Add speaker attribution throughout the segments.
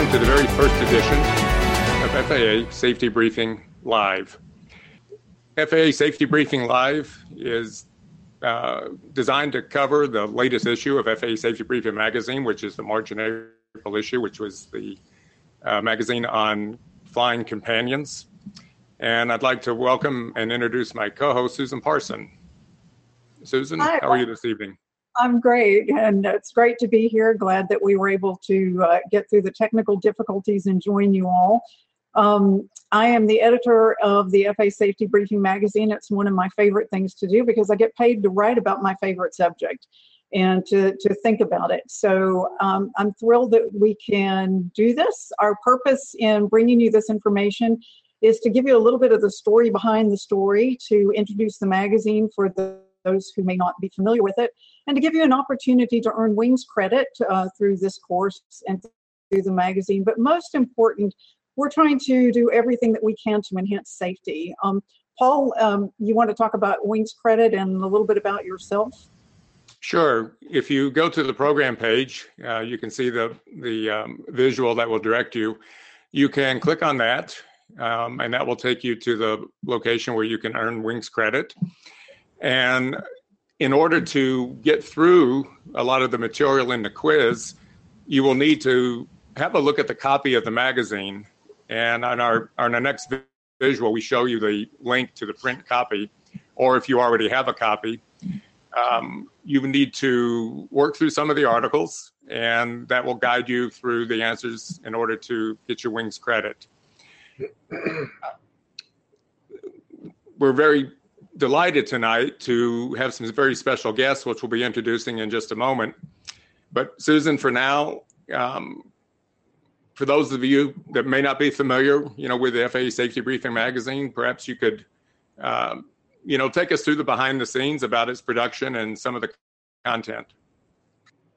Speaker 1: welcome to the very first edition of FAA Safety Briefing Live. FAA Safety Briefing Live is uh, designed to cover the latest issue of FAA Safety Briefing Magazine, which is the March and April issue, which was the uh, magazine on flying companions. And I'd like to welcome and introduce my co host, Susan Parson. Susan, Hi. how are you this evening?
Speaker 2: I'm great, and it's great to be here. Glad that we were able to uh, get through the technical difficulties and join you all. Um, I am the editor of the FAA Safety Briefing magazine. It's one of my favorite things to do because I get paid to write about my favorite subject and to, to think about it. So um, I'm thrilled that we can do this. Our purpose in bringing you this information is to give you a little bit of the story behind the story, to introduce the magazine for the, those who may not be familiar with it, and to give you an opportunity to earn wings credit uh, through this course and through the magazine. But most important, we're trying to do everything that we can to enhance safety. Um, Paul, um, you want to talk about wings credit and a little bit about yourself?
Speaker 1: Sure. If you go to the program page, uh, you can see the the um, visual that will direct you. You can click on that, um, and that will take you to the location where you can earn Wings credit. And in order to get through a lot of the material in the quiz, you will need to have a look at the copy of the magazine. And on our on our next visual, we show you the link to the print copy, or if you already have a copy, um, you need to work through some of the articles, and that will guide you through the answers in order to get your wings credit. We're very delighted tonight to have some very special guests, which we'll be introducing in just a moment. But Susan, for now, um, for those of you that may not be familiar, you know, with the FAA Safety Briefing magazine, perhaps you could um, you know, take us through the behind the scenes about its production and some of the content.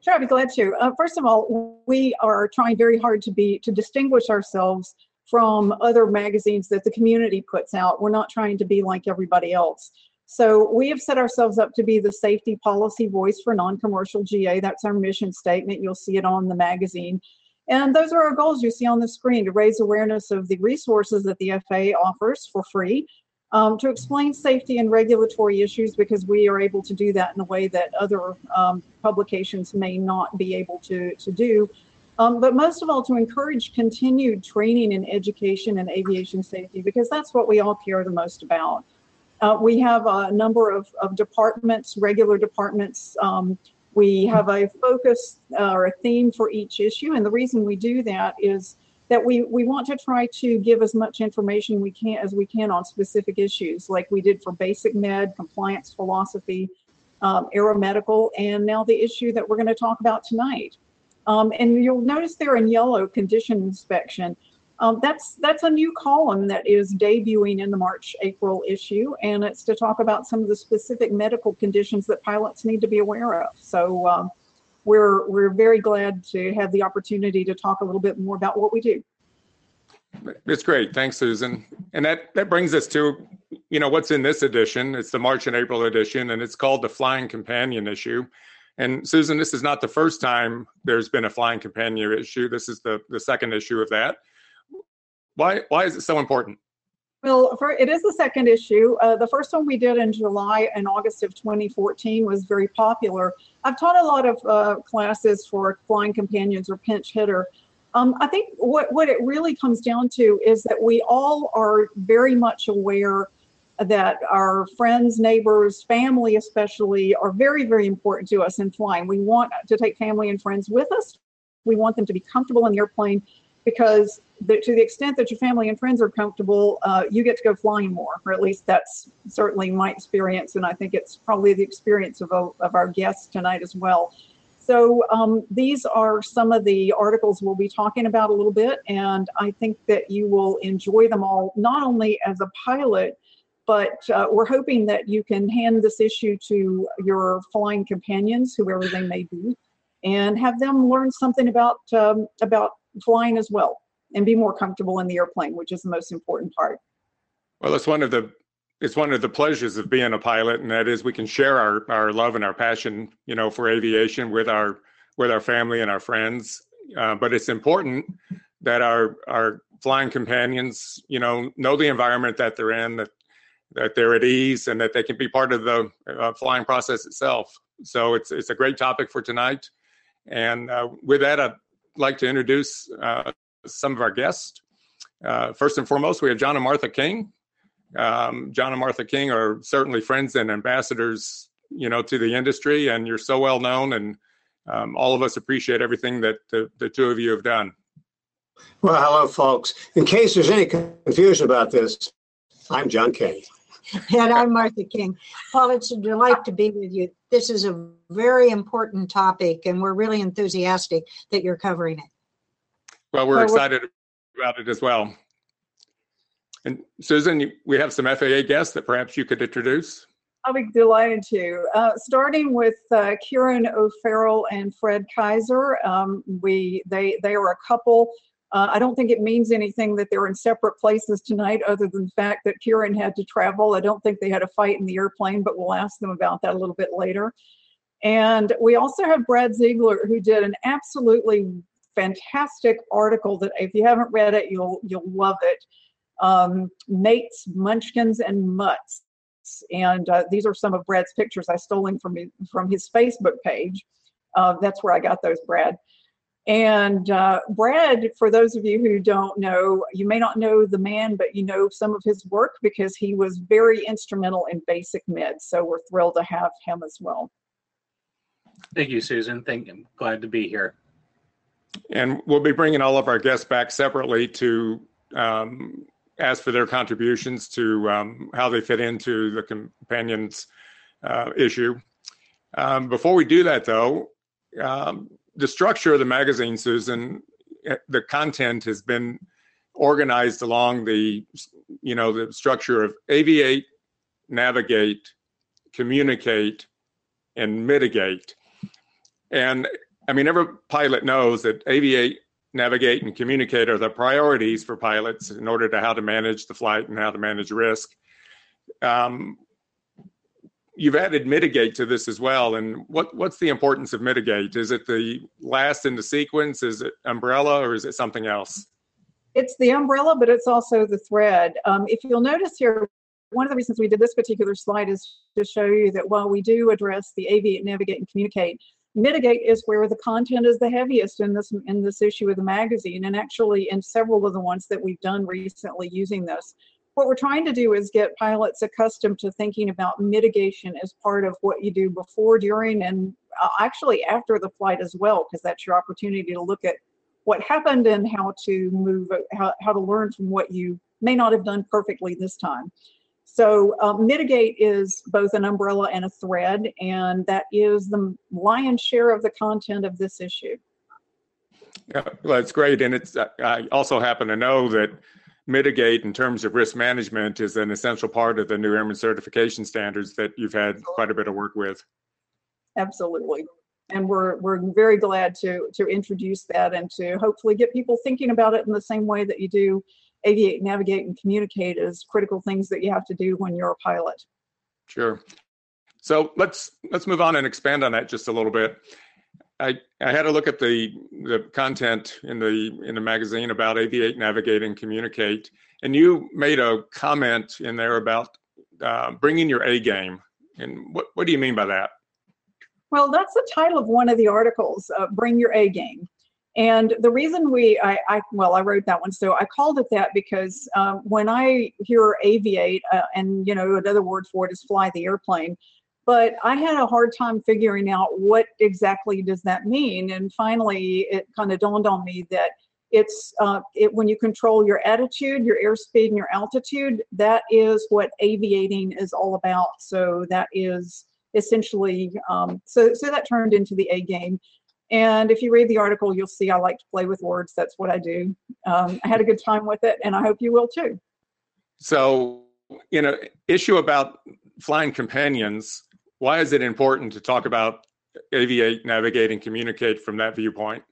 Speaker 2: Sure, I'd be glad to. Uh, first of all, we are trying very hard to be to distinguish ourselves from other magazines that the community puts out. We're not trying to be like everybody else. So we have set ourselves up to be the safety policy voice for non-commercial GA. That's our mission statement. You'll see it on the magazine. And those are our goals you see on the screen to raise awareness of the resources that the FAA offers for free um, to explain safety and regulatory issues because we are able to do that in a way that other um, publications may not be able to, to do. Um, but most of all, to encourage continued training and education in aviation safety because that's what we all care the most about. Uh, we have a number of, of departments, regular departments. Um, we have a focus uh, or a theme for each issue, and the reason we do that is that we, we want to try to give as much information we can as we can on specific issues, like we did for basic med, compliance philosophy, um, aeromedical, and now the issue that we're going to talk about tonight. Um, and you'll notice there in yellow, condition inspection. Um, that's that's a new column that is debuting in the March April issue, and it's to talk about some of the specific medical conditions that pilots need to be aware of. So um, we're we're very glad to have the opportunity to talk a little bit more about what we do.
Speaker 1: It's great. Thanks, Susan. And that, that brings us to, you know, what's in this edition. It's the March and April edition, and it's called the Flying Companion issue. And Susan, this is not the first time there's been a Flying Companion issue. This is the, the second issue of that. Why, why is it so important?
Speaker 2: Well, for, it is the second issue. Uh, the first one we did in July and August of 2014 was very popular. I've taught a lot of uh, classes for flying companions or pinch hitter. Um, I think what, what it really comes down to is that we all are very much aware that our friends, neighbors, family especially are very, very important to us in flying. We want to take family and friends with us. We want them to be comfortable in the airplane because the, to the extent that your family and friends are comfortable, uh, you get to go flying more, or at least that's certainly my experience, and I think it's probably the experience of, of our guests tonight as well. So um, these are some of the articles we'll be talking about a little bit, and I think that you will enjoy them all, not only as a pilot, but uh, we're hoping that you can hand this issue to your flying companions, whoever they may be, and have them learn something about um, about flying as well and be more comfortable in the airplane, which is the most important part.
Speaker 1: Well, it's one of the it's one of the pleasures of being a pilot, and that is we can share our our love and our passion, you know, for aviation with our with our family and our friends. Uh, but it's important that our our flying companions, you know, know the environment that they're in, that that they're at ease, and that they can be part of the uh, flying process itself. So it's it's a great topic for tonight. And uh, with that, I'd like to introduce uh, some of our guests. Uh, first and foremost, we have John and Martha King. Um, John and Martha King are certainly friends and ambassadors, you know, to the industry, and you're so well known, and um, all of us appreciate everything that the, the two of you have done.
Speaker 3: Well, hello, folks. In case there's any confusion about this, I'm John King.
Speaker 4: And I'm Martha King. Paul, it's a delight to be with you. This is a very important topic, and we're really enthusiastic that you're covering it.
Speaker 1: Well, we're well, excited we're... about it as well. And Susan, we have some FAA guests that perhaps you could introduce.
Speaker 2: I'll be delighted to. Uh, starting with uh, Kieran O'Farrell and Fred Kaiser, um, we they they are a couple uh, I don't think it means anything that they're in separate places tonight, other than the fact that Kieran had to travel. I don't think they had a fight in the airplane, but we'll ask them about that a little bit later. And we also have Brad Ziegler, who did an absolutely fantastic article that, if you haven't read it, you'll you'll love it. Um, Mates, Munchkins, and Mutts. And uh, these are some of Brad's pictures. I stole them from from his Facebook page. Uh, that's where I got those, Brad. And uh, Brad, for those of you who don't know, you may not know the man, but you know some of his work because he was very instrumental in basic med. So we're thrilled to have him as well.
Speaker 5: Thank you, Susan. Thank you. Glad to be here.
Speaker 1: And we'll be bringing all of our guests back separately to um, ask for their contributions to um, how they fit into the companions uh, issue. Um, before we do that, though, um, the structure of the magazine, Susan, eh, the content has been organized along the, you know, the structure of aviate, navigate, communicate, and mitigate. And I mean, every pilot knows that aviate, navigate, and communicate are the priorities for pilots in order to how to manage the flight and how to manage risk. Um, you've added mitigate to this as well. And what what's the importance of mitigate? Is it the last in the sequence? Is it umbrella or is it something else?
Speaker 2: It's the umbrella, but it's also the thread. Um, if you'll notice here, one of the reasons we did this particular slide is to show you that while we do address the aviate, navigate, and communicate, mitigate is where the content is the heaviest in this in this issue of the magazine, and actually in several of the ones that we've done recently using this what we're trying to do is get pilots accustomed to thinking about mitigation as part of what you do before, during, and uh, actually after the flight as well, because that's your opportunity to look at what happened and how to move, how, how to learn from what you may not have done perfectly this time. So uh, mitigate is both an umbrella and a thread, and that is the lion's share of the content of this issue.
Speaker 1: Yeah, well, that's great, and it's. I also happen to know that mitigate in terms of risk management is an essential part of the new airman certification standards that you've had quite a bit of work with.
Speaker 2: Absolutely. And we're, we're very glad to, to introduce that and to hopefully get people thinking about it in the same way that you do aviate, navigate, and communicate as critical things that you have to do when you're a pilot.
Speaker 1: Sure. So let's let's move on and expand on that just a little bit. I, I had a look at the the content in the in the magazine about aviate, navigate, and communicate, and you made a comment in there about uh, bringing your A game. And what what do you mean by that?
Speaker 2: Well, that's the title of one of the articles. Uh, Bring your A game. And the reason we, I, I, well, I wrote that one. So I called it that because um, when I hear aviate, uh, and you know, another word for it is fly the airplane but I had a hard time figuring out what exactly does that mean. And finally, it kind of dawned on me that it's uh, it, when you control your attitude, your airspeed, and your altitude. That is what aviating is all about. So that is essentially um, so so that turned into the A game. And if you read the article, you'll see I like to play with words. That's what I do. Um, I had a good time with it, and I hope you will too.
Speaker 1: So, you know, issue about flying companions why is it important to talk about aviate, navigate, and communicate from that viewpoint?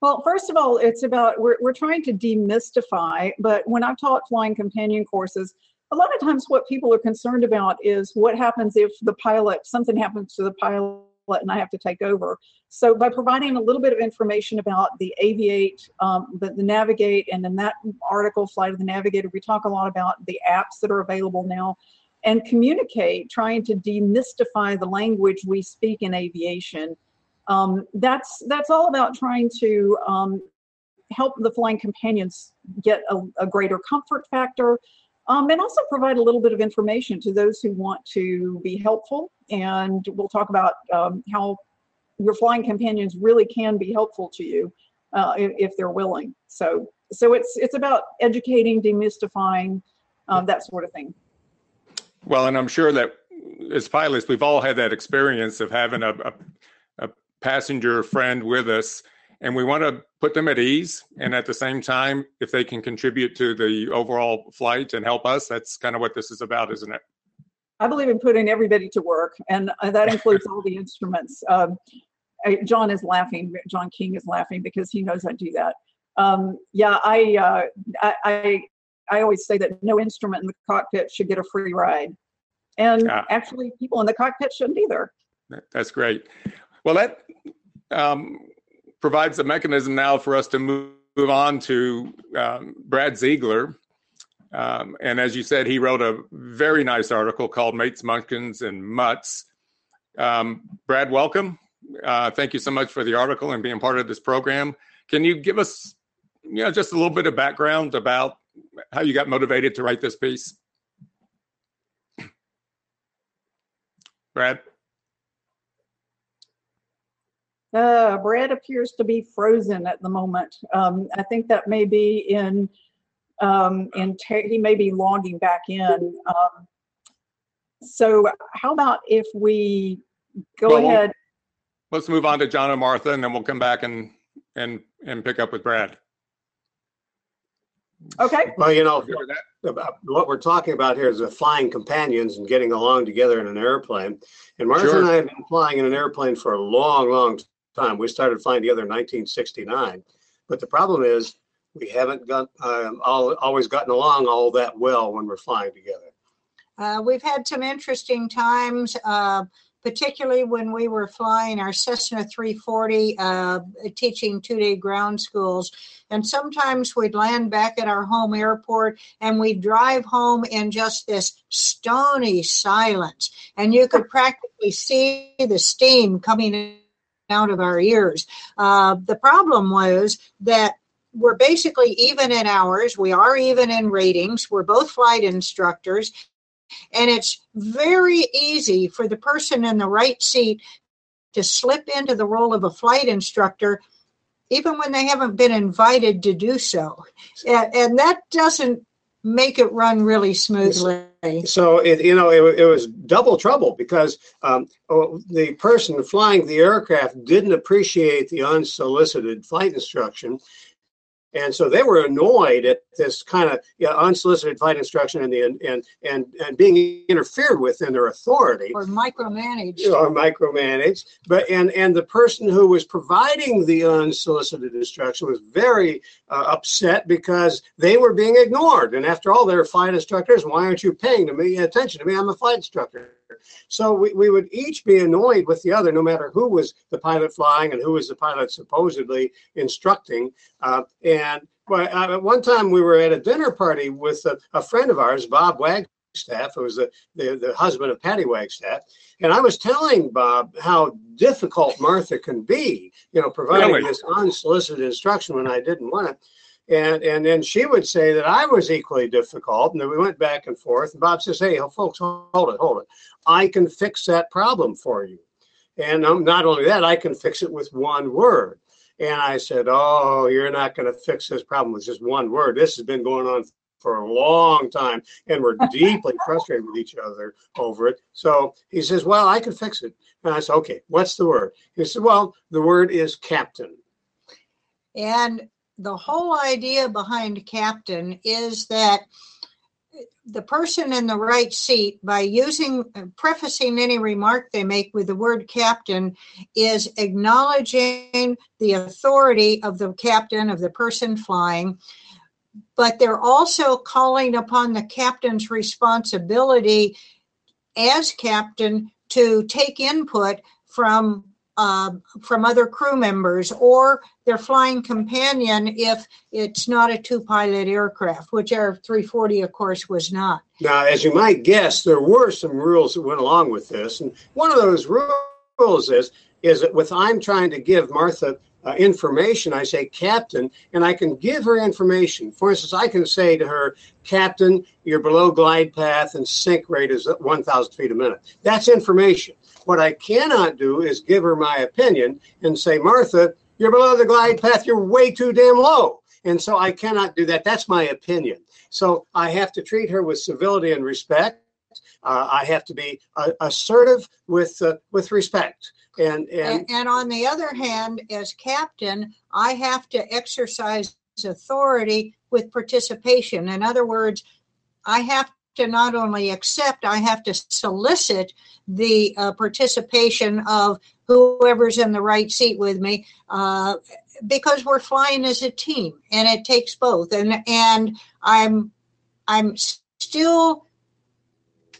Speaker 2: Well, first of all, it's about we're, we're trying to demystify, but when I've taught flying companion courses, a lot of times what people are concerned about is what happens if the pilot, something happens to the pilot and I have to take over. So by providing a little bit of information about the Aviate, um, the, the Navigate, and in that article, Flight of the Navigator, we talk a lot about the apps that are available now and communicate, trying to demystify the language we speak in aviation. Um, that's that's all about trying to um, help the flying companions get a, a greater comfort factor, um, and also provide a little bit of information to those who want to be helpful. And we'll talk about um, how your flying companions really can be helpful to you uh, if, if, they're willing. So, so it's it's about educating, demystifying, um, that sort of thing.
Speaker 1: Well, and I'm sure that as pilots, we've all had that experience of having a, a, a passenger friend with us, and we want to put them at ease. And at the same time, if they can contribute to the overall flight and help us, that's kind of what this is about, isn't it?
Speaker 2: I believe in putting everybody to work, and uh, that includes all the instruments. Um, John is laughing. John King is laughing because he knows I do that. Um, yeah, I, uh, I, I I always say that no instrument in the cockpit should get a free ride. And ah. actually, people in the cockpit shouldn't either.
Speaker 1: That's great. Well, that um, provides a mechanism now for us to move, move on to um, Brad Ziegler. Um, and as you said, he wrote a very nice article called Mates, Munchkins, and Mutts. Um, Brad, welcome. Uh, thank you so much for the article and being part of this program. Can you give us, you know, just a little bit of background about how you got motivated to write this piece? Brad?
Speaker 2: Uh, Brad appears to be frozen at the moment. Um, I think that may be in, um, in he may be logging back in. Um, so how about if we go well, ahead?
Speaker 1: Let's move on to John and Martha, and then we'll come back and and and pick up with Brad.
Speaker 2: Okay.
Speaker 3: Well, you know, what we're talking about here is the flying companions and getting along together in an airplane. And Martha sure. and I have been flying in an airplane for a long, long time. We started flying together in 1969. But the problem is we haven't got, uh, all, always gotten along all that well when we're flying together.
Speaker 4: Uh, we've had some interesting times. Uh, particularly when we were flying our Cessna 340, uh, teaching two day ground schools. And sometimes we'd land back at our home airport and we'd drive home in just this stony silence. And you could practically see the steam coming out of our ears. Uh, the problem was that we're basically even in hours. We are even in ratings. We're both flight instructors. And it's very easy for the person in the right seat to slip into the role of a flight instructor even when they haven't been invited to do so. And, and that doesn't make it run really smoothly.
Speaker 3: So it, you know, it, it was double trouble because um, oh, the person flying the aircraft didn't appreciate the unsolicited flight instruction, and so they were annoyed at this kind of you know, unsolicited flight instruction and the and and and being interfered with in their authority
Speaker 4: or micromanaged
Speaker 3: or micromanaged. But and and the person who was providing the unsolicited instruction was very uh, upset because they were being ignored. And after all, they're flight instructors. Why aren't you paying to me attention to me? I'm a flight instructor. So we, we would each be annoyed with the other, no matter who was the pilot flying and who was the pilot supposedly instructing. Uh, and but uh, at one time we were at a dinner party with a, a friend of ours, Bob Wagstaff, who was the, the, the husband of Patty Wagstaff. And I was telling Bob how difficult Martha can be, you know, providing really? this unsolicited instruction when I didn't want it. And and then she would say that I was equally difficult, and then we went back and forth. And Bob says, "Hey, folks, hold it, hold it. I can fix that problem for you, and um, not only that, I can fix it with one word." And I said, "Oh, you're not going to fix this problem with just one word. This has been going on for a long time, and we're deeply frustrated with each other over it." So he says, "Well, I can fix it." And I said, "Okay, what's the word?" He said, "Well, the word is captain."
Speaker 4: And the whole idea behind captain is that the person in the right seat by using prefacing any remark they make with the word captain is acknowledging the authority of the captain of the person flying but they're also calling upon the captain's responsibility as captain to take input from uh, from other crew members or their flying companion if it's not a two pilot aircraft, which Air 340, of course, was not.
Speaker 3: Now, as you might guess, there were some rules that went along with this. And one of those rules is, is that with I'm trying to give Martha uh, information, I say captain, and I can give her information. For instance, I can say to her, Captain, you're below glide path and sink rate is 1,000 feet a minute. That's information. What I cannot do is give her my opinion and say, Martha, you're below the glide path, you're way too damn low. And so I cannot do that. That's my opinion. So I have to treat her with civility and respect. Uh, I have to be uh, assertive with uh, with respect. And, and
Speaker 4: and and on the other hand, as captain, I have to exercise authority with participation. In other words, I have to not only accept, I have to solicit the uh, participation of whoever's in the right seat with me, uh, because we're flying as a team, and it takes both. And and I'm I'm still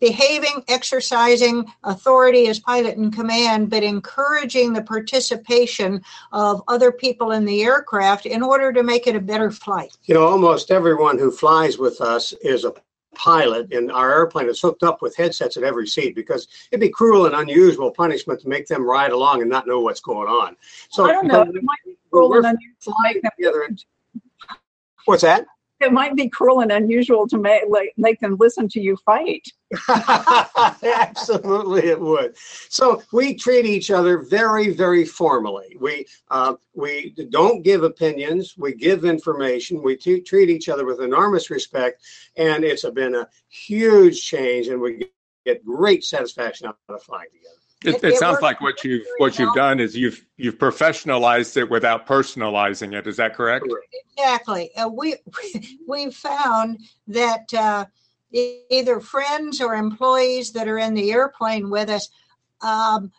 Speaker 4: behaving, exercising authority as pilot in command, but encouraging the participation of other people in the aircraft in order to make it a better flight.
Speaker 3: You know, almost everyone who flies with us is a pilot and our airplane is hooked up with headsets at every seat because it'd be cruel and unusual punishment to make them ride along and not know what's going on.
Speaker 2: So I don't know. It might be cruel and unusual to make them together.
Speaker 3: What's that?
Speaker 2: It might be cruel and unusual to make like, make them listen to you fight.
Speaker 3: Absolutely, it would. So we treat each other very, very formally. We uh, we don't give opinions. We give information. We t- treat each other with enormous respect, and it's been a huge change, and we get great satisfaction out of flying together.
Speaker 1: It, it, it sounds like what you've what you've done is you've you've professionalized it without personalizing it. Is that correct?
Speaker 4: Exactly. Uh, we we found that uh, either friends or employees that are in the airplane with us um,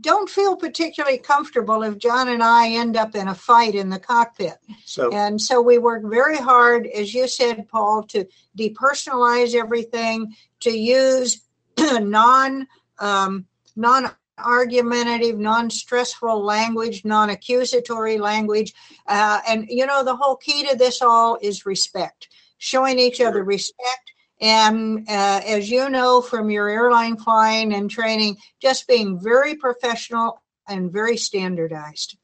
Speaker 4: don't feel particularly comfortable if John and I end up in a fight in the cockpit. So, and so we work very hard, as you said, Paul, to depersonalize everything, to use non um, non argumentative, non stressful language, non accusatory language. Uh, and, you know, the whole key to this all is respect, showing each other respect. And uh, as you know from your airline flying and training, just being very professional and very standardized.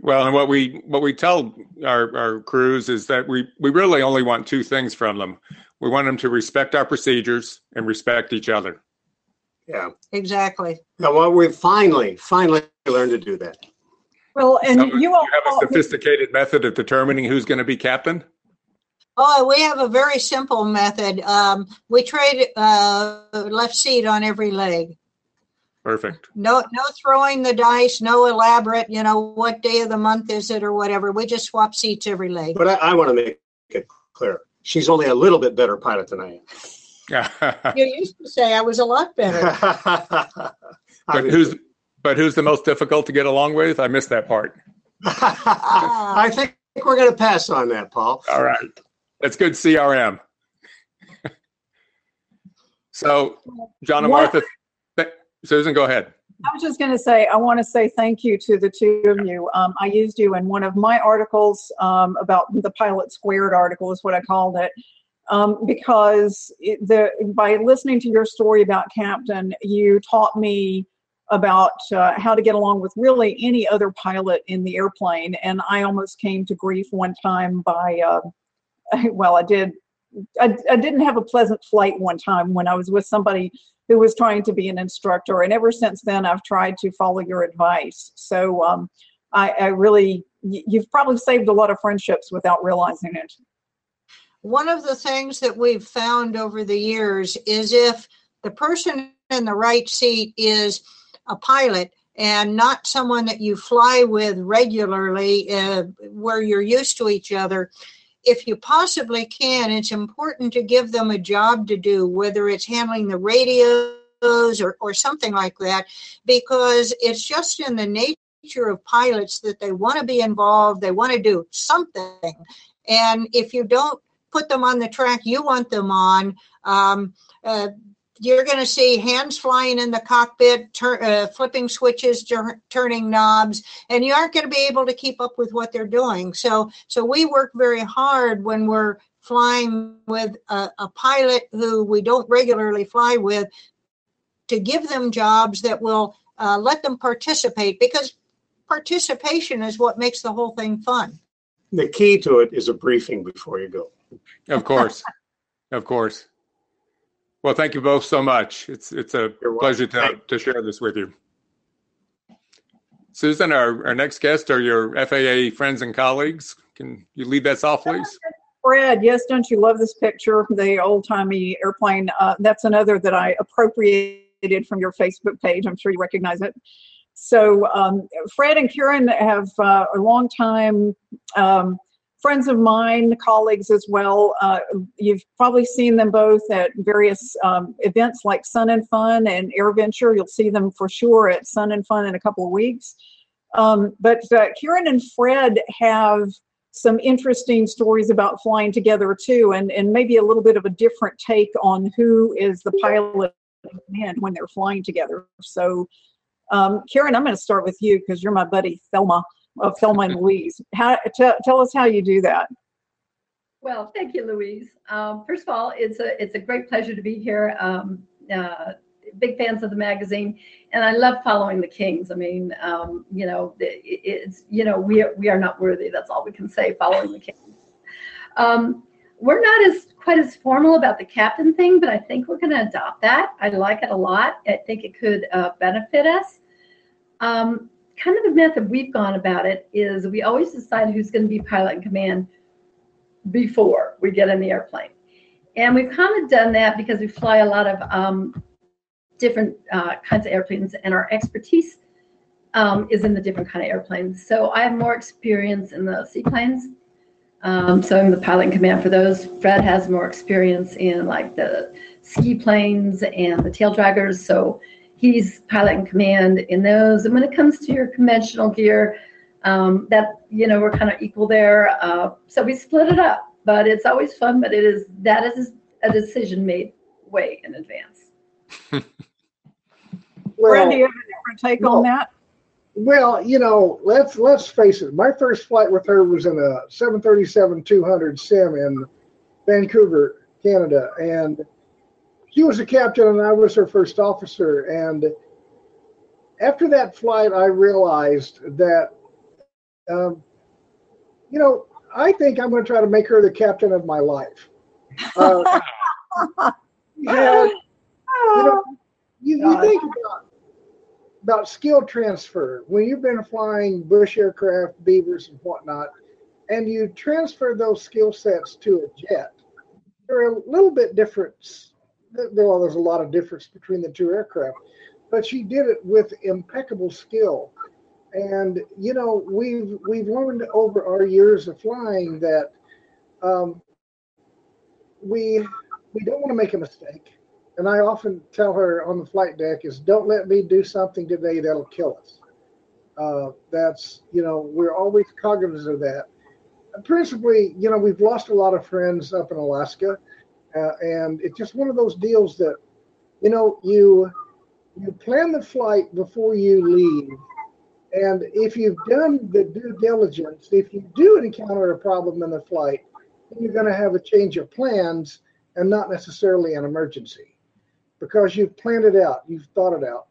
Speaker 1: Well, and what we what we tell our, our crews is that we, we really only want two things from them. We want them to respect our procedures and respect each other.
Speaker 3: Yeah.
Speaker 4: Exactly.
Speaker 3: Yeah, well, we've finally, finally learned to do that.
Speaker 2: Well, and so you all
Speaker 1: have a sophisticated method of determining who's going to be captain.
Speaker 4: Oh, we have a very simple method. Um, we trade uh, left seat on every leg.
Speaker 1: Perfect.
Speaker 4: No, no throwing the dice. No elaborate. You know what day of the month is it or whatever. We just swap seats every leg.
Speaker 3: But I, I want to make it clear. She's only a little bit better pilot than I am.
Speaker 4: you used to say I was a lot better.
Speaker 1: but who's but who's the most difficult to get along with? I missed that part.
Speaker 3: I think we're going to pass on that, Paul.
Speaker 1: All right, that's good CRM. so, John and Martha, Susan, go ahead.
Speaker 2: I was just going to say, I want to say thank you to the two of you. Um, I used you in one of my articles um, about the Pilot Squared article, is what I called it um, because it, the by listening to your story about Captain, you taught me about uh, how to get along with really any other pilot in the airplane, and I almost came to grief one time by, uh, well, I did. I, I didn't have a pleasant flight one time when I was with somebody who was trying to be an instructor, and ever since then, I've tried to follow your advice. So um, I, I really, you've probably saved a lot of friendships without realizing it
Speaker 4: one of the things that we've found over the years is if the person in the right seat is a pilot and not someone that you fly with regularly uh, where you're used to each other if you possibly can it's important to give them a job to do whether it's handling the radios or, or something like that because it's just in the nature of pilots that they want to be involved they want to do something. And if you don't put them on the track you want them on. Um, uh, you're going to see hands flying in the cockpit, tur- uh, flipping switches, tur- turning knobs, and you aren't going to be able to keep up with what they're doing. So, so we work very hard when we're flying with a, a pilot who we don't regularly fly with to give them jobs that will uh, let them participate because participation is what makes the whole thing fun.
Speaker 3: The key to it is a briefing before you go.
Speaker 1: Of course, of course. Well, thank you both so much. It's it's a
Speaker 3: You're
Speaker 1: pleasure to, to share this with you. Susan, our, our next guest are your FAA friends and colleagues. Can you lead us off, please?
Speaker 2: Fred, yes, don't you love this picture? The old timey airplane. Uh, that's another that I appropriated from your Facebook page. I'm sure you recognize it. So, um, Fred and Kieran have uh, a long time um, friends of mine, colleagues as well. Uh, you've probably seen them both at various um, events like Sun and Fun and Air Venture. You'll see them for sure at Sun and Fun in a couple of weeks. Um, but uh, Kieran and Fred have some interesting stories about flying together too, and, and maybe a little bit of a different take on who is the pilot command when they're flying together. So, um, Karen, I'm going to start with you because you're my buddy Thelma of and Louise. How, t- tell us how you do that.
Speaker 6: Well, thank you, Louise. Um, first of all, it's a it's a great pleasure to be here. Um, uh, big fans of the magazine, and I love following the Kings. I mean, um, you know, it, it's you know we are, we are not worthy. That's all we can say. Following the Kings. Um, we're not as quite as formal about the captain thing, but I think we're going to adopt that. I like it a lot. I think it could uh, benefit us. Um, kind of the method we've gone about it is we always decide who's going to be pilot in command before we get in the airplane. And we've kind of done that because we fly a lot of um, different uh, kinds of airplanes, and our expertise um, is in the different kind of airplanes. So I have more experience in the seaplanes. Um, so I'm the pilot in command for those. Fred has more experience in like the ski planes and the tail draggers. So he's pilot in command in those. And when it comes to your conventional gear, um, that you know we're kind of equal there. Uh, so we split it up, but it's always fun. But it is that is a decision made way in advance.
Speaker 2: Fred, do you have a different take
Speaker 7: no.
Speaker 2: on that?
Speaker 7: Well, you know, let's let's face it. My first flight with her was in a 737-200 sim in Vancouver, Canada, and she was a captain and I was her first officer. And after that flight, I realized that, um, you know, I think I'm going to try to make her the captain of my life. Uh, yeah, you know, you, you think about about skill transfer when you've been flying bush aircraft, beavers, and whatnot, and you transfer those skill sets to a jet. They're a little bit different. Well, there's a lot of difference between the two aircraft, but she did it with impeccable skill. And you know, we've we've learned over our years of flying that um, we we don't want to make a mistake and I often tell her on the flight deck is don't let me do something today that'll kill us. Uh, that's you know we're always cognizant of that. And principally, you know we've lost a lot of friends up in Alaska, uh, and it's just one of those deals that you know you you plan the flight before you leave, and if you've done the due diligence, if you do encounter a problem in the flight, you're going to have a change of plans and not necessarily an emergency because you've planned it out, you've thought it out,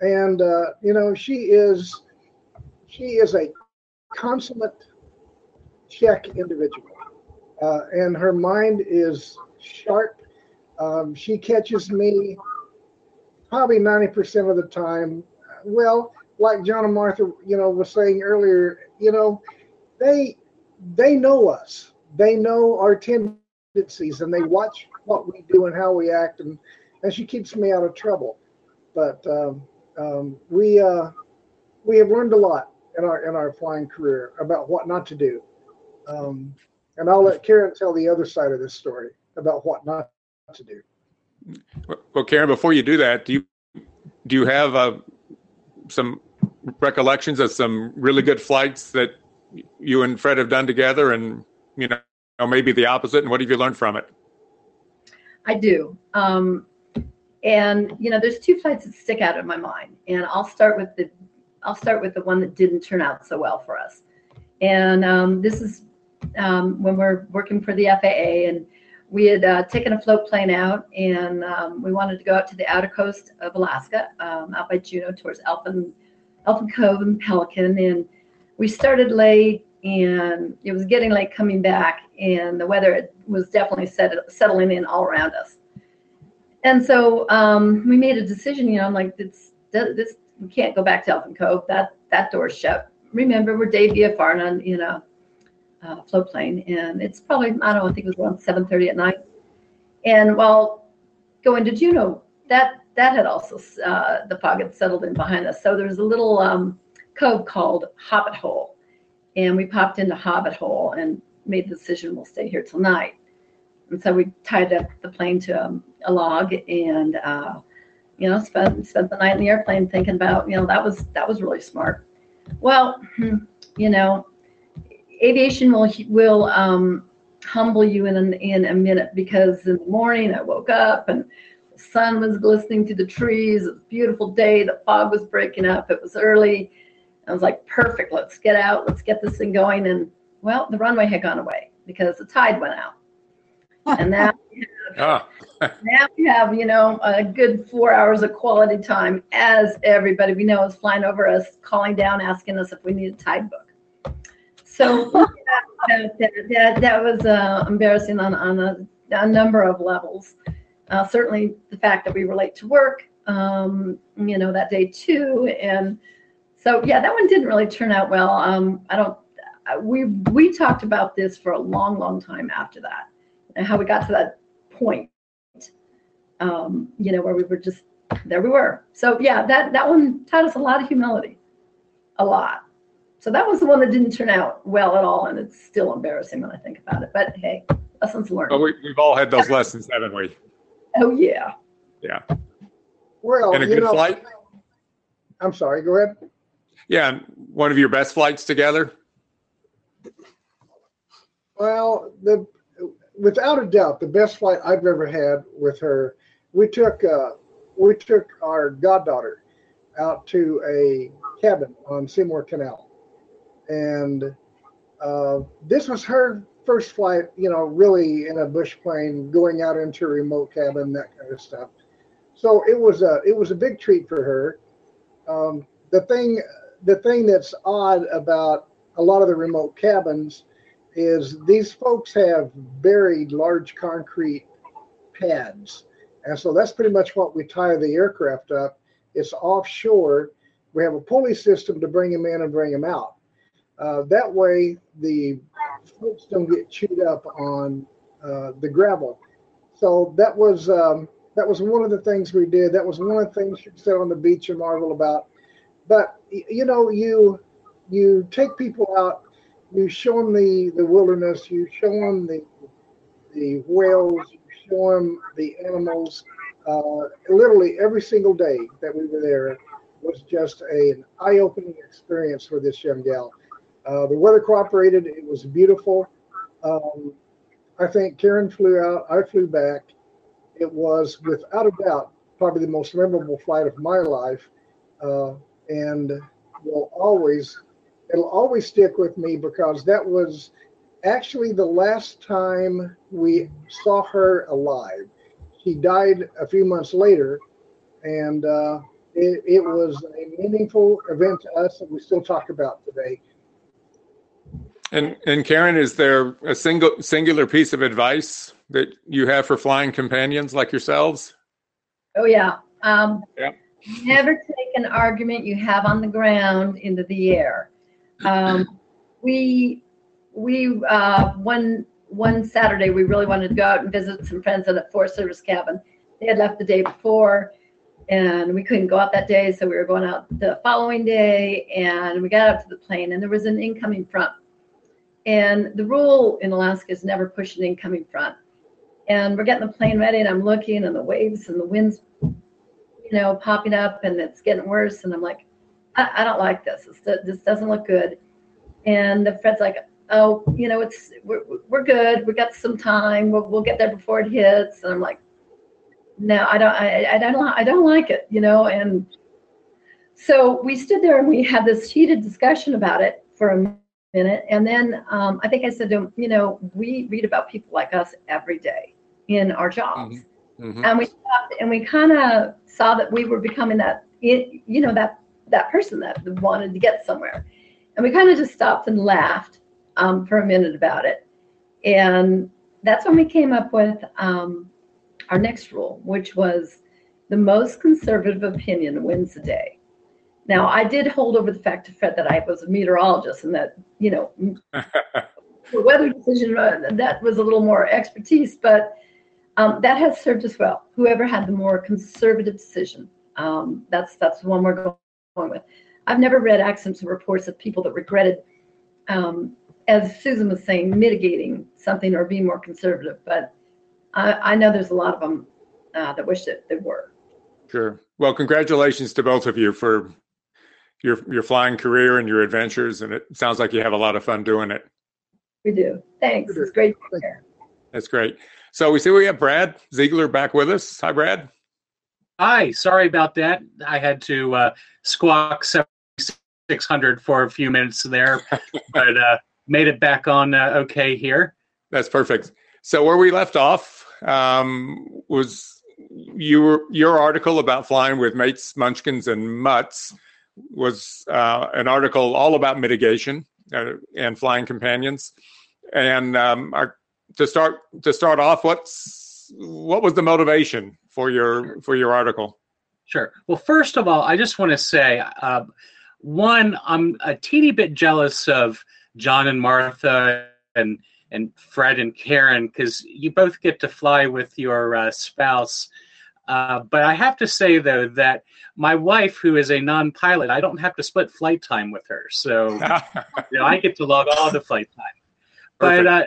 Speaker 7: and uh, you know she is she is a consummate check individual, uh, and her mind is sharp. Um, she catches me probably ninety percent of the time. Well, like John and Martha, you know, was saying earlier, you know, they they know us, they know our tendencies, and they watch what we do and how we act, and and she keeps me out of trouble. But um, um, we uh, we have learned a lot in our in our flying career about what not to do. Um, and I'll let Karen tell the other side of this story about what not to do.
Speaker 1: Well, Karen, before you do that, do you do you have uh, some recollections of some really good flights that you and Fred have done together, and you know maybe the opposite? And what have you learned from it?
Speaker 6: I do. Um, And you know, there's two flights that stick out in my mind, and I'll start with the I'll start with the one that didn't turn out so well for us. And um, this is um, when we're working for the FAA, and we had uh, taken a float plane out, and um, we wanted to go out to the outer coast of Alaska, um, out by Juneau towards Elfin, Elfin Cove and Pelican, and we started late, and it was getting late coming back, and the weather was definitely set, settling in all around us. And so um, we made a decision. You know, I'm like, this, this, we can't go back to Elfin Cove. That that door's shut. Remember, we're day VFR, you know, uh, float plane, and it's probably I don't know, I think it was around 7:30 at night. And while going to Juneau, that that had also uh, the fog had settled in behind us. So there was a little um, cove called Hobbit Hole, and we popped into Hobbit Hole and made the decision we'll stay here till night. And so we tied up the plane to um, a log and uh, you know spent spent the night in the airplane thinking about you know that was that was really smart. Well, you know, aviation will will um, humble you in a, in a minute because in the morning I woke up and the sun was glistening through the trees. It was a beautiful day. The fog was breaking up. It was early. I was like, perfect. Let's get out. Let's get this thing going. And well, the runway had gone away because the tide went out. And now,
Speaker 1: Ah,
Speaker 6: now we have, you know, a good four hours of quality time as everybody we know is flying over us, calling down, asking us if we need a tide book. So that, that, that, was uh, embarrassing on, on a, a number of levels. Uh, certainly the fact that we were late to work, um, you know, that day too. And so, yeah, that one didn't really turn out well. Um, I don't, uh, we, we talked about this for a long, long time after that and how we got to that point, um, you know, where we were just, there we were. So yeah, that, that one taught us a lot of humility, a lot. So that was the one that didn't turn out well at all. And it's still embarrassing when I think about it, but hey, lessons learned.
Speaker 1: but we, we've all had those lessons, haven't we?
Speaker 6: Oh yeah. Yeah.
Speaker 7: Well,
Speaker 1: And a good
Speaker 7: know,
Speaker 1: flight?
Speaker 7: I'm sorry. Go ahead.
Speaker 1: Yeah, one of your best flights together?
Speaker 7: Well, the without a doubt, the best flight I've ever had with her. We took uh, we took our goddaughter out to a cabin on Seymour Canal, and uh, this was her first flight. You know, really in a bush plane, going out into a remote cabin, that kind of stuff. So it was a it was a big treat for her. Um, the thing the thing that's odd about a lot of the remote cabins is these folks have buried large concrete pads. And so that's pretty much what we tie the aircraft up. It's offshore. We have a pulley system to bring them in and bring them out. Uh, that way, the folks don't get chewed up on uh, the gravel. So that was um, that was one of the things we did. That was one of the things you said on the beach and marvel about. But you know, you you take people out you show them the, the wilderness, you show them the, the whales, you show them the animals. Uh, literally every single day that we were there was just a, an eye opening experience for this young gal. Uh, the weather cooperated, it was beautiful. Um, I think Karen flew out, I flew back. It was without a doubt probably the most memorable flight of my life, uh, and will always it'll always stick with me because that was actually the last time we saw her alive. She died a few months later, and uh, it, it was a meaningful event to us that we still talk about today.
Speaker 1: And and Karen, is there a single singular piece of advice that you have for flying companions like yourselves?
Speaker 6: Oh yeah. Um,
Speaker 1: Yeah.
Speaker 6: Never take an argument you have on the ground into the air. Um, we we uh, one one Saturday we really wanted to go out and visit some friends at a Forest Service cabin. They had left the day before, and we couldn't go out that day, so we were going out the following day. And we got up to the plane, and there was an incoming front. And the rule in Alaska is never push an incoming front. And we're getting the plane ready, and I'm looking, and the waves and the winds, you know, popping up, and it's getting worse. And I'm like, I, I don't like this. It's, this doesn't look good. And the Fred's like, oh, you know, it's we're, we're good. We got some time. We'll, we'll get there before it hits. And I'm like, no, I don't, I, I don't, I don't like it, you know, and so we stood there and we had this heated discussion about it for a minute. And then um, I think I said to him, you know, we read about people like us every day in our jobs.
Speaker 1: Mhm.
Speaker 6: And we stopped and we kind of saw that we were becoming that, you know, that, that person that wanted to get somewhere. And we kind of just stopped and laughed um, for a minute about it. And that's when we came up with um, our next rule, which was the most conservative opinion wins the day. Now, I did hold over the fact to Fred that I was a meteorologist and that, you know, the weather decision, uh, that was a little more expertise, but um, that has served us well. Whoever had the more conservative decision, um, that's that's the one we're going with. I've never read accidents and reports of people that regretted, um, as Susan was saying, mitigating something or being more conservative, but I, I know there's a lot of them uh, that wish that they were.
Speaker 1: Sure. Well, congratulations to both of you for your your flying career and your adventures, and it sounds like you have a lot of fun doing it.
Speaker 6: We do. Thanks. It's great to be here.
Speaker 1: That's great. So we see we have Brad Ziegler back with us. Hi, Brad.
Speaker 5: Hi, sorry about that. I had to uh, squawk 7600 for a few minutes there, but uh, made it back on uh, okay here.
Speaker 1: That's perfect. So where we left off um, was your your article about flying with mates, munchkins, and mutts was uh, an article all about mitigation uh, and flying companions. And um, our, to start to start off, what's what was the motivation for your for your article?
Speaker 5: Sure. Well, first of all, I just want to say, uh, one, I'm a teeny bit jealous of John and Martha and and Fred and Karen because you both get to fly with your uh, spouse. Uh, but I have to say though that my wife, who is a non-pilot, I don't have to split flight time with her, so you know I get to log all the flight time. But uh,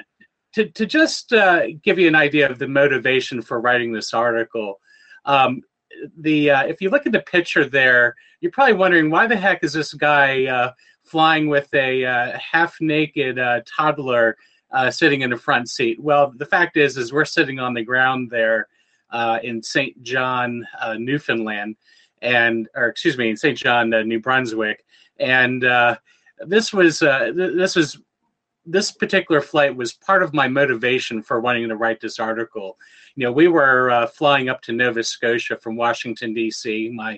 Speaker 5: to to just uh, give you an idea of the motivation for writing this article, um, the uh, if you look at the picture there, you're probably wondering why the heck is this guy uh, flying with a uh, half-naked uh, toddler uh, sitting in the front seat? Well, the fact is, is we're sitting on the ground there uh, in St. John, uh, Newfoundland, and or excuse me, in St. John, uh, New Brunswick, and uh, this was uh, th- this was this particular flight was part of my motivation for wanting to write this article. You know, we were uh, flying up to Nova Scotia from Washington D.C. My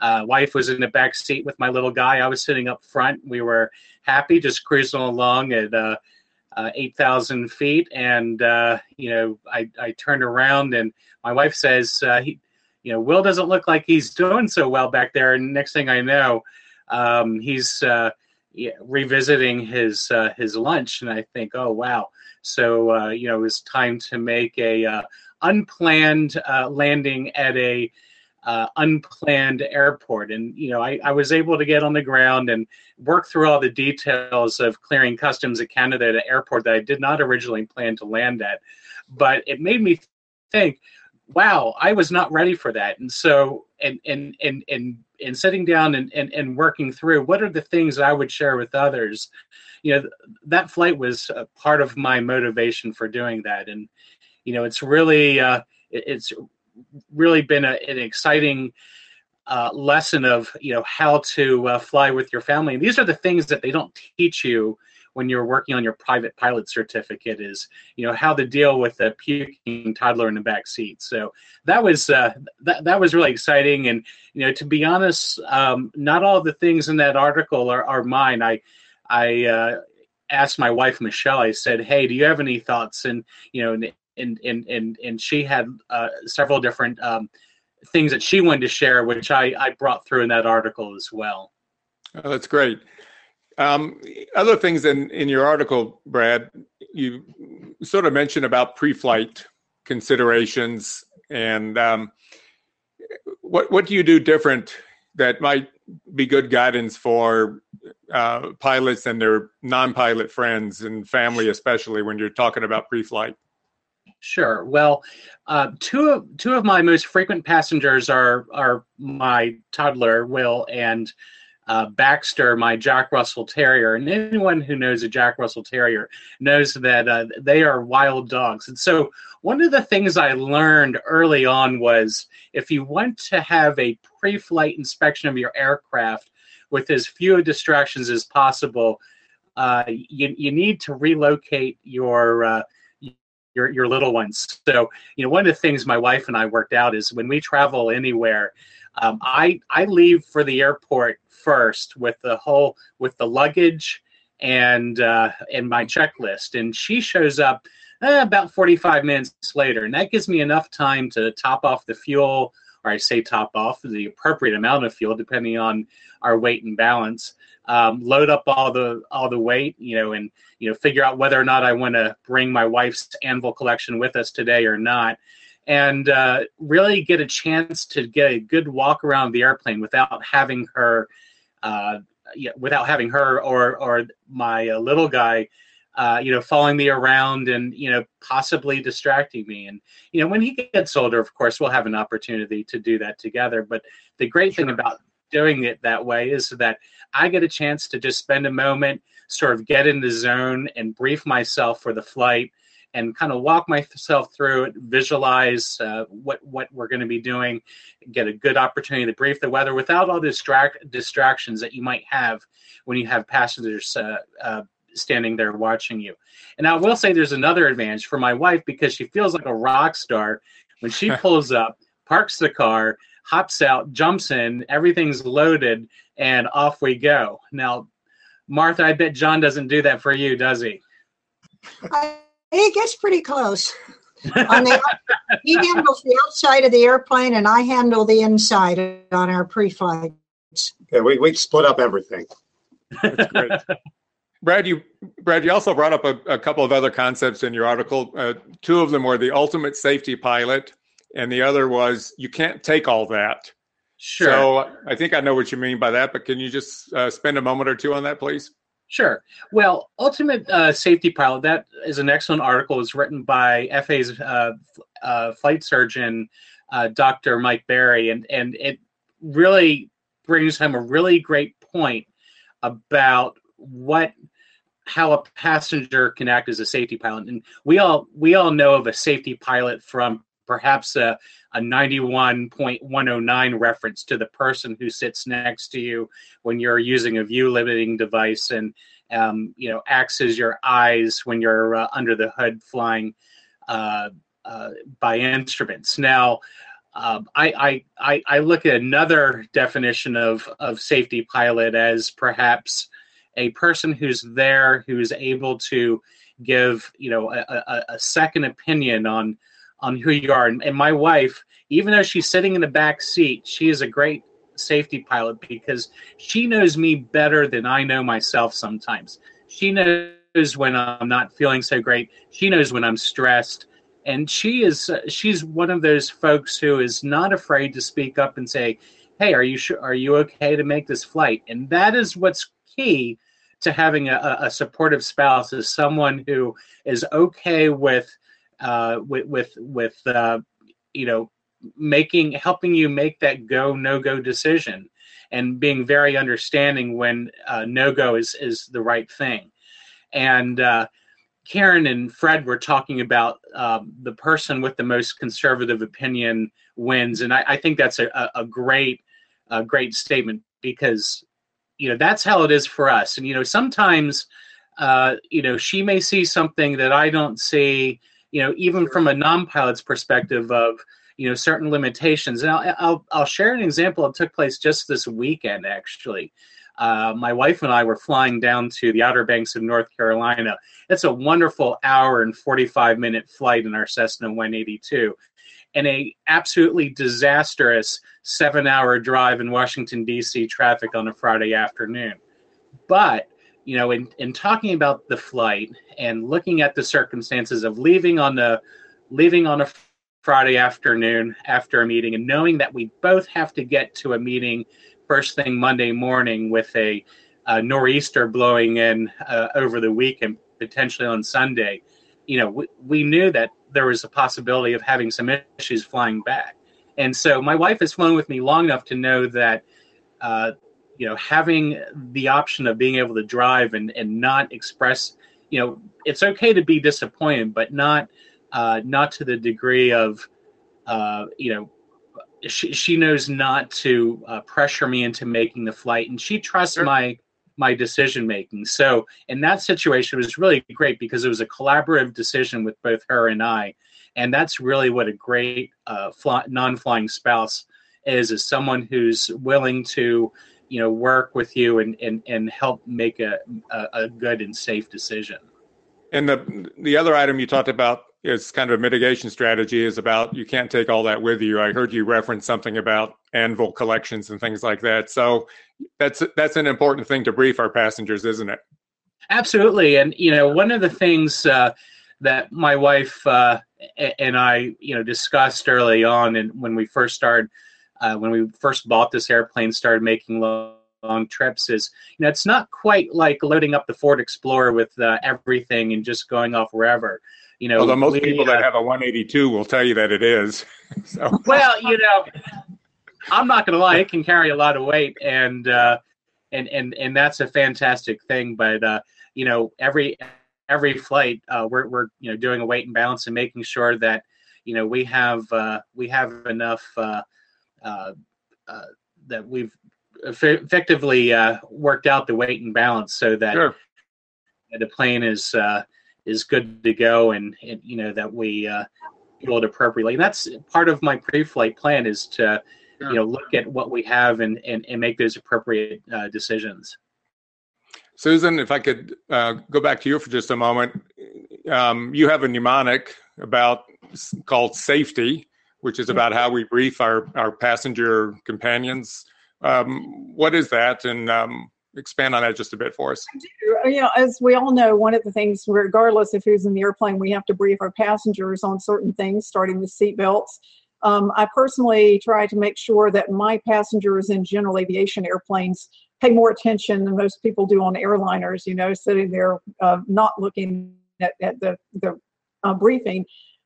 Speaker 5: uh, wife was in the back seat with my little guy. I was sitting up front. We were happy, just cruising along at uh, uh, 8,000 feet. And, uh, you know, I, I turned around and my wife says, uh, he, you know, Will doesn't look like he's doing so well back there. And next thing I know, um, he's uh, revisiting his uh, his lunch. And I think, oh, wow. So, uh, you know, it was time to make a unplanned uh, landing at a uh, unplanned airport. And, you know, I, I was able to get on the ground and work through all the details of clearing customs at Canada at an airport that I did not originally plan to land at. But it made me think, wow, I was not ready for that. And so, and, and, and, and, and sitting down and, and, and working through what are the things I would share with others, you know, that flight was part of my motivation for doing that. And, you know, it's really, uh, it's really been a, an exciting uh, lesson of you know how to uh, fly with your family. And these are the things that they don't teach you when you're working on your private pilot certificate. Is you know how to deal with a puking toddler in the back seat. So that was uh, that that was really exciting. And you know to be honest, um, not all the things in that article are, are mine. I I uh, asked my wife Michelle. I said, "Hey, do you have any thoughts?" And you know, and and and and, and she had uh, several different um, things that she wanted to share, which I, I brought through in that article as well.
Speaker 1: Oh, that's great. Um, other things in, in your article, Brad, you sort of mentioned about pre-flight considerations and um, what what do you do different that might be good guidance for uh, pilots and their non-pilot friends and family, especially when you're talking about pre-flight?
Speaker 5: Sure. Well, uh, two of two of my most frequent passengers are are my toddler Will and uh, Baxter, my Jack Russell Terrier. And anyone who knows a Jack Russell Terrier knows that uh, they are wild dogs. And so one of the things I learned early on was if you want to have a pre flight inspection of your aircraft with as few distractions as possible, uh, you, you need to relocate your. Uh, your, your little ones. So, you know, one of the things my wife and I worked out is when we travel anywhere, um, I I leave for the airport first with the whole with the luggage and uh, and my checklist, and she shows up eh, about 45 minutes later, and that gives me enough time to top off the fuel, or I say top off the appropriate amount of fuel depending on our weight and balance. Um, load up all the all the weight, you know, and you know figure out whether or not I want to bring my wife's anvil collection with us today or not and uh, really get a chance to get a good walk around the airplane without having her, uh, without having her or or my uh, little guy, uh, you know, following me around and you know possibly distracting me. And you know, when he gets older, of course, we'll have an opportunity to do that together. But the great sure. thing about doing it that way is that I get a chance to just spend a moment, sort of get in the zone and brief myself for the flight and kind of walk myself through it, visualize uh, what what we're going to be doing, get a good opportunity to brief the weather without all the distract distractions that you might have when you have passengers uh, uh, standing there watching you. And I will say there's another advantage for my wife because she feels like a rock star when she pulls up, parks the car, hops out, jumps in, everything's loaded, and off we go. Now, Martha, I bet John doesn't do that for you, does he?
Speaker 4: I- it gets pretty close. on the, he handles the outside of the airplane, and I handle the inside on our pre-flights.
Speaker 3: Yeah, we we split up everything.
Speaker 1: That's great. Brad, you Brad, you also brought up a, a couple of other concepts in your article. Uh, two of them were the ultimate safety pilot, and the other was you can't take all that.
Speaker 5: Sure.
Speaker 1: So I think I know what you mean by that, but can you just uh, spend a moment or two on that, please?
Speaker 5: Sure. Well, Ultimate uh, Safety Pilot, that is an excellent article. It's written by FAA's uh, uh, flight surgeon, uh, Dr. Mike Berry, and, and it really brings home a really great point about what how a passenger can act as a safety pilot. And we all we all know of a safety pilot from perhaps a, a 91.109 reference to the person who sits next to you when you're using a view limiting device and um, you know acts as your eyes when you're uh, under the hood flying uh, uh, by instruments. Now, um, I, I, I look at another definition of, of safety pilot as perhaps a person who's there who's able to give you know a, a, a second opinion on on who you are. And, and my wife, even though she's sitting in the back seat, she is a great safety pilot because she knows me better than I know myself sometimes. She knows when I'm not feeling so great. She knows when I'm stressed. And she is uh, she's one of those folks who is not afraid to speak up and say, "Hey, are you sure, are you okay to make this flight?" And that is what's key to having a, a supportive spouse is someone who is okay with uh, with with with uh, you know making helping you make that go no go decision and being very understanding when uh, no go is is the right thing. And uh, karen and fred were talking about um, the person with the most conservative opinion wins. And i, I think that's a, a great a great statement because you know that's how it is for us and you know sometimes uh, you know she may see something that i don't see you know, even from a non-pilot's perspective of you know certain limitations. And I'll, I'll, I'll share an example that took place just this weekend. Actually, uh, my wife and I were flying down to the Outer Banks of North Carolina. It's a wonderful hour and 45 minute flight in our Cessna 182 and a absolutely disastrous seven hour drive in Washington D.C. traffic on a Friday afternoon. But you know, in, in talking about the flight and looking at the circumstances of leaving on the leaving on a Friday afternoon after a meeting and knowing that we both have to get to a meeting first thing Monday morning with a, a nor'easter blowing in uh, over the weekend, potentially on Sunday, you know, we, we knew that there was a possibility of having some issues flying back. And so my wife has flown with me long enough to know that uh, you know having the option of being able to drive and and not express you know it's okay to be disappointed but not uh, not to the degree of, uh, you know, she, she knows not to uh, pressure me into making the flight, and she trusts
Speaker 1: Sure.
Speaker 5: my my decision making. So in that situation, it was really great because it was a collaborative decision with both her and I, and that's really what a great uh, fly, non-flying spouse is: is someone who's willing to, you know, work with you and and and help make a a, a good and safe decision.
Speaker 1: And the the other item you talked about is kind of a mitigation strategy is about you can't take all that with you. I heard you reference something about anvil collections and things like that. So that's that's an important thing to brief our passengers, isn't it?
Speaker 5: Absolutely, and you know, one of the things uh, that my wife uh, and I, you know, discussed early on, and when we first started, uh, when we first bought this airplane, started making long, long trips, is you know, it's not quite like loading up the Ford Explorer with uh, everything and just going off wherever. You know,
Speaker 1: Although most
Speaker 5: we,
Speaker 1: people
Speaker 5: uh,
Speaker 1: that have a 182 will tell you that it is. So
Speaker 5: well, you know, I'm not going to lie; it can carry a lot of weight, and uh, and and and that's a fantastic thing. But uh, you know, every every flight, uh, we're we're you know doing a weight and balance and making sure that you know we have uh, we have enough uh, uh, uh, that we've effectively uh, worked out the weight and balance so that
Speaker 1: sure.
Speaker 5: the plane is uh, is good to go and, and you know that we uh, it appropriately. And that's part of my pre-flight plan is to you know look at what we have and and, and make those appropriate uh, decisions.
Speaker 1: Susan, if I could uh, go back to you for just a moment, um, you have a mnemonic about called safety, which is about how we brief our our passenger companions. Um, what is that, and um, expand on that just a bit for us?
Speaker 2: you know, as we all know, one of the things, regardless of who's in the airplane, we have to brief our passengers on certain things, starting with seat belts. Um, I personally try to make sure that my passengers in general aviation airplanes pay more attention than most people do on airliners, you know, sitting there uh, not looking at, at the, the uh, briefing.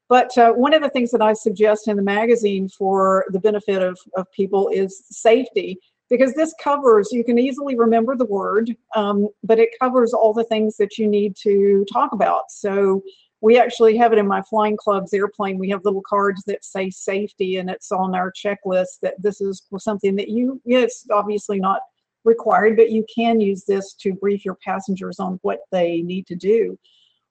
Speaker 2: But uh, one of the things that I suggest in the magazine for the benefit of, of people is safety because this covers you can easily remember the word um, but it covers all the things that you need to talk about. So we actually have it in my flying club's airplane. We have little cards that say safety and it's on our checklist that this is something that you it's obviously not required but you can use this to brief your passengers on what they need to do.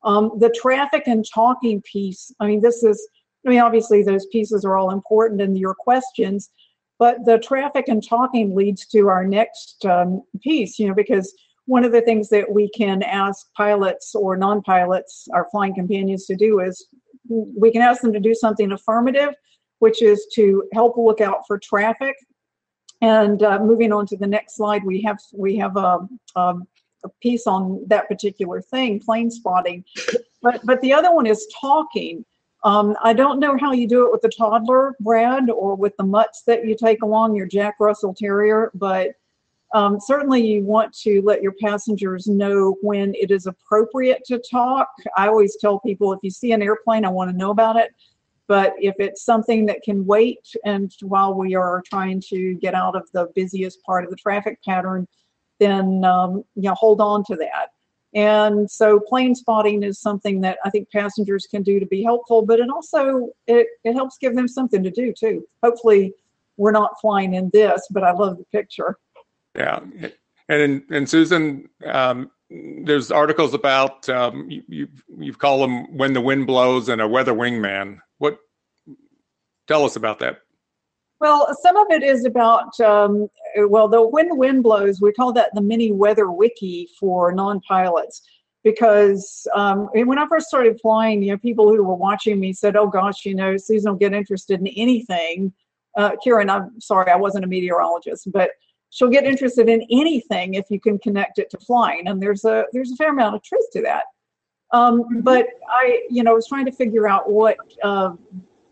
Speaker 2: Um, the traffic and talking piece i mean this is i mean obviously those pieces are all important in your questions but the traffic and talking leads to our next um, piece, you know, because one of the things that we can ask pilots or non pilots, our flying companions, to do is we can ask them to do something affirmative, which is to help look out for traffic. And uh, moving on to the next slide, we have we have a, a, a piece on that particular thing, plane spotting. But but the other one is talking. Um, I don't know how you do it with the toddler, Brad, or with the mutts that you take along your Jack Russell Terrier, but um, certainly you want to let your passengers know when it is appropriate to talk. I always tell people if you see an airplane, I want to know about it. But if it's something that can wait, and while we are trying to get out of the busiest part of the traffic pattern, then um, you know hold on to that. And so plane spotting is something that I think passengers can do to be helpful, but it also it, it helps give them something to do too. Hopefully we're not flying in this, but I love the picture.
Speaker 1: Yeah, and and Susan, um, there's articles about um, you, you you call them when the wind blows and a weather wingman. What? Tell us about that.
Speaker 2: Well, some of it is about, um, well, the when the wind blows, we call that the mini weather wiki for non-pilots. Because um, when I first started flying, you know, people who were watching me said, "Oh gosh, you know, Susan will get interested in anything." Uh, Karen, I'm sorry, I wasn't a meteorologist, but she'll get interested in anything if you can connect it to flying. And there's a there's a fair amount of truth to that. Um, but I, you know, was trying to figure out what, uh,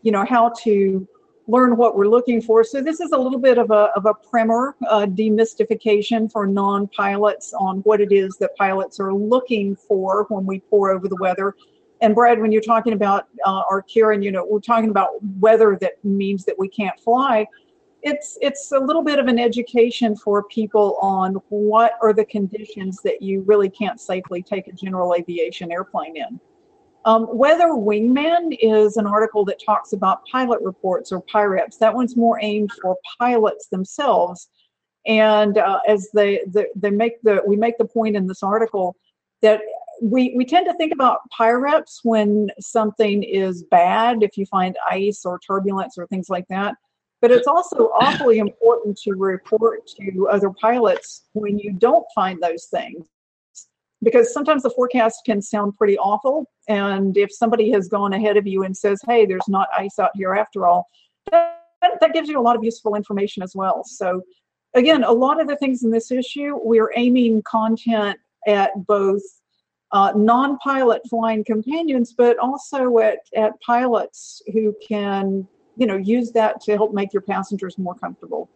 Speaker 2: you know, how to learn what we're looking for. So this is a little bit of a, of a primer, demystification for non-pilots on what it is that pilots are looking for when we pour over the weather. And Brad, when you're talking about, uh, or Karen, you know, we're talking about weather that means that we can't fly. It's it's a little bit of an education for people on what are the conditions that you really can't safely take a general aviation airplane in. Um, Weather Wingman is an article that talks about pilot reports or PIREPs. That one's more aimed for pilots themselves. And uh, as they, they they make the we make the point in this article that we we tend to think about PIREPs when something is bad, if you find ice or turbulence or things like that. But it's also awfully important to report to other pilots when you don't find those things because sometimes the forecast can sound pretty awful. And if somebody has gone ahead of you and says, hey, there's not ice out here after all, that, that gives you a lot of useful information as well. So, again, a lot of the things in this issue, we're aiming content at both uh, non pilot flying companions, but also at, at pilots who can you know use that to help make your passengers more comfortable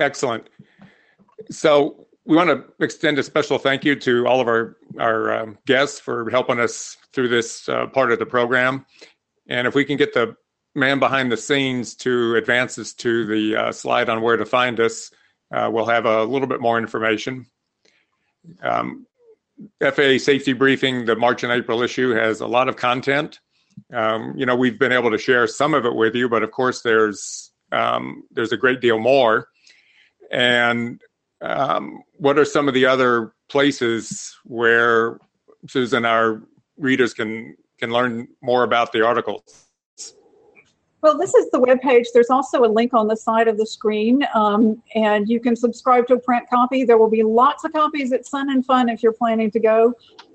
Speaker 1: excellent so we want to extend a special thank you to all of our our um, guests for helping us through this uh, part of the program and if we can get the man behind the scenes to advance us to the uh, slide on where to find us uh, we'll have a little bit more information um, FAA safety briefing, the March and April issue has a lot of content. Um, you know, we've been able to share some of it with you, but of course, there's um, there's a great deal more. And um, what are some of the other places where Susan, our readers can can learn more about the articles?
Speaker 2: Well, this is the web page. There's also a link on the side of the screen, um, and you can subscribe to a print copy. There will be lots of copies at Sun and Fun if you're planning to go.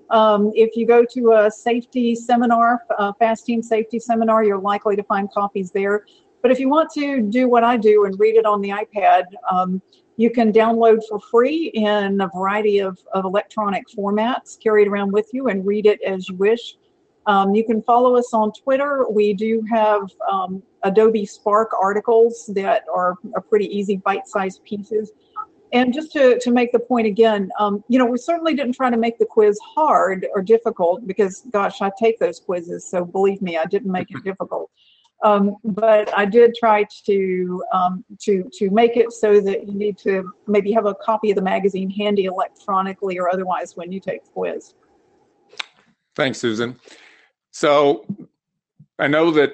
Speaker 2: Um, if you go to a safety seminar, a FAASTeam safety seminar, you're likely to find copies there. But if you want to do what I do and read it on the iPad, um, you can download for free in a variety of, of electronic formats, carry it around with you and read it as you wish. Um, you can follow us on Twitter. We do have um, Adobe Spark articles that are, are pretty easy bite sized pieces. And just to, to make the point again, um, you know, we certainly didn't try to make the quiz hard or difficult because, gosh, I take those quizzes. So believe me, I didn't make it difficult. Um, but I did try to um, to to make it so that you need to maybe have a copy of the magazine handy electronically or otherwise when you take the quiz.
Speaker 1: Thanks, Susan. So I know that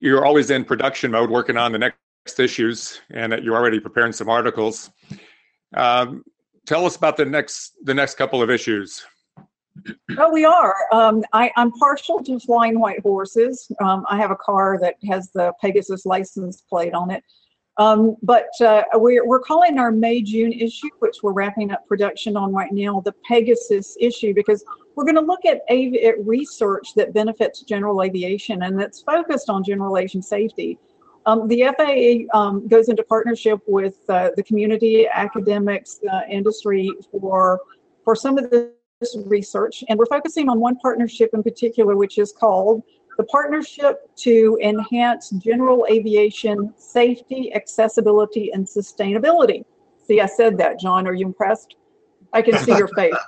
Speaker 1: you're always in production mode, working on the next issues and that you're already preparing some articles. Um, tell us about the next the next couple of issues.
Speaker 2: Oh, we are. Um, I, am partial to flying white horses. Um, I have a car that has the Pegasus license plate on it. Um, but uh, we're, we're calling our May June issue, which we're wrapping up production on right now, the Pegasus issue, because we're going to look at, av- at research that benefits general aviation and that's focused on general aviation safety. Um, the FAA um, goes into partnership with uh, the community, academics, uh, industry for for some of this research, and we're focusing on one partnership in particular, which is called the Partnership to Enhance General Aviation Safety, Accessibility, and Sustainability. See, I said that, John. Are you impressed? I can see your face.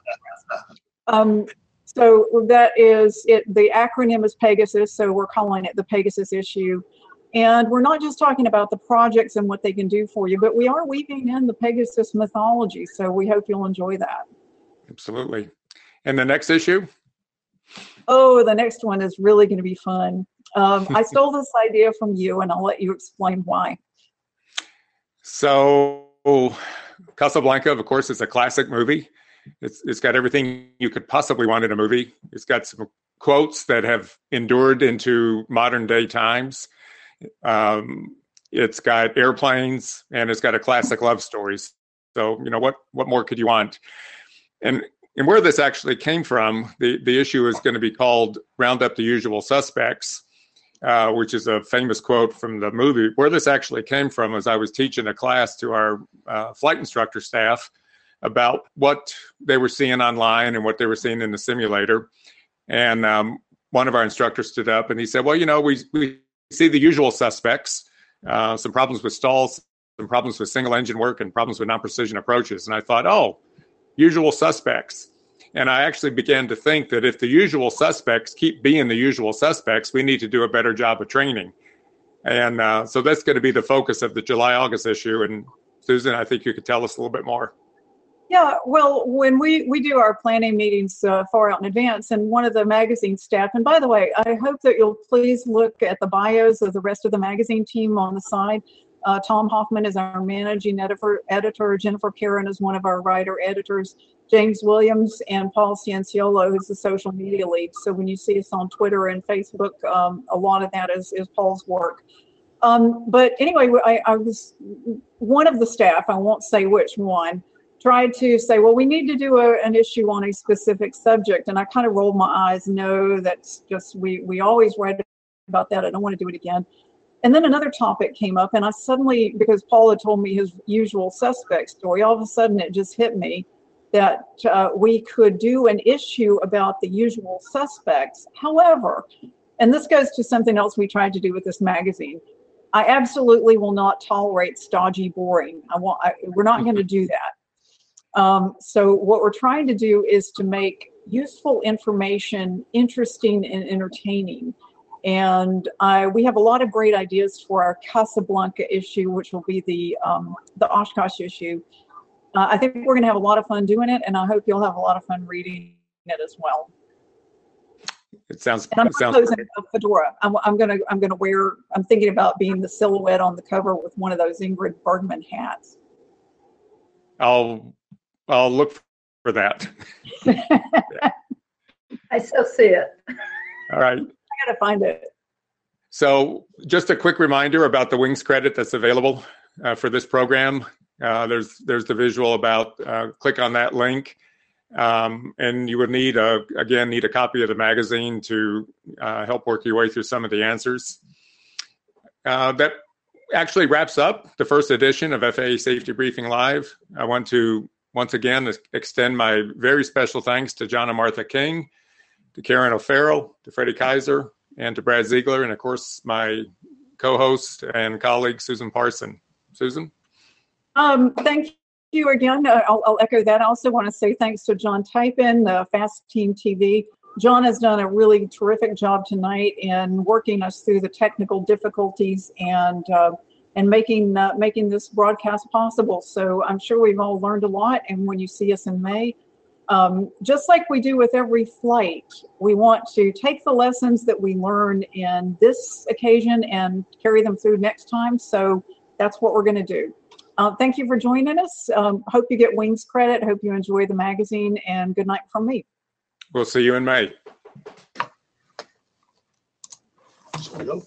Speaker 2: Um, so that is it. The acronym is Pegasus, so we're calling it the Pegasus issue. And we're not just talking about the projects and what they can do for you, but we are weaving in the Pegasus mythology. So we hope you'll enjoy that.
Speaker 1: Absolutely. And the next issue?
Speaker 2: Oh, the next one is really going to be fun. Um, I stole this idea from you, and I'll let you explain why.
Speaker 1: So, Casablanca, of course, is a classic movie. It's, it's got everything you could possibly want in a movie. It's got some quotes that have endured into modern day times. Um, it's got airplanes and it's got a classic love story. So you know what what more could you want? And and where this actually came from, the the issue is going to be called "Round Up the Usual Suspects," uh, which is a famous quote from the movie. Where this actually came from was I was teaching a class to our uh, flight instructor staff about what they were seeing online and what they were seeing in the simulator. And um, one of our instructors stood up and he said, "Well, you know, we we see the usual suspects, uh, some problems with stalls, some problems with single engine work, and problems with non precision approaches. And I thought, oh, usual suspects. And I actually began to think that if the usual suspects keep being the usual suspects, we need to do a better job of training. And uh, so that's going to be the focus of the July August issue. And Susan, I think you could tell us a little bit more.
Speaker 2: Yeah, well, when we, we do our planning meetings uh, far out in advance, and one of the magazine staff, and by the way, I hope that you'll please look at the bios of the rest of the magazine team on the side. Uh, Tom Hoffmann is our managing editor, editor. Jennifer Caron is one of our writer editors. James Williams and Paul Cianciolo, who's the social media lead. So when you see us on Twitter and Facebook, um, a lot of that is, is Paul's work. Um, but anyway, I, I was one of the staff, I won't say which one, tried to say, well, we need to do a, an issue on a specific subject. And I kind of rolled my eyes. No, that's just, we, we always write about that. I don't want to do it again. And then another topic came up, and I suddenly, because Paul had told me his usual suspect story, all of a sudden it just hit me that uh, we could do an issue about the usual suspects. However, and this goes to something else we tried to do with this magazine. I absolutely will not tolerate stodgy boring. I want. I, we're not going to do that. Um, so what we're trying to do is to make useful information interesting and entertaining. And uh, we have a lot of great ideas for our Casablanca issue, which will be the um, the Oshkosh issue. Uh, I think we're going to have a lot of fun doing it, and I hope you'll have a lot of fun reading it as well.
Speaker 1: It sounds.
Speaker 2: And I'm
Speaker 1: it sounds
Speaker 2: proposing
Speaker 1: great.
Speaker 2: a fedora. I'm, I'm gonna I'm gonna wear. I'm thinking about being the silhouette on the cover with one of those Ingrid Bergman hats.
Speaker 1: I'll I'll look for that.
Speaker 6: I still see it.
Speaker 1: All right.
Speaker 2: Gotta find it.
Speaker 1: So, just a quick reminder about the Wings credit that's available uh, for this program. Uh, there's there's the visual about. Uh, click on that link, um, and you would need a again need a copy of the magazine to uh, help work your way through some of the answers. Uh, that actually wraps up the first edition of FAA Safety Briefing Live. I want to once again extend my very special thanks to John and Martha King, to Karen O'Farrell, to Freddie Kaiser, and to Brad Ziegler, and of course my co-host and colleague Susan Parson. Susan.
Speaker 2: Um, thank you again. Uh, I'll, I'll echo that. I also want to say thanks to John Typin, the FAASTeam TV. John has done a really terrific job tonight in working us through the technical difficulties and uh, and making uh, making this broadcast possible. So I'm sure we've all learned a lot. And when you see us in May, um, just like we do with every flight, we want to take the lessons that we learn in this occasion and carry them through next time. So that's what we're going to do. Uh, thank you for joining us. Um, hope you get Wings credit. Hope you enjoy the magazine, and good night from me.
Speaker 1: We'll see you in May.
Speaker 3: So we go.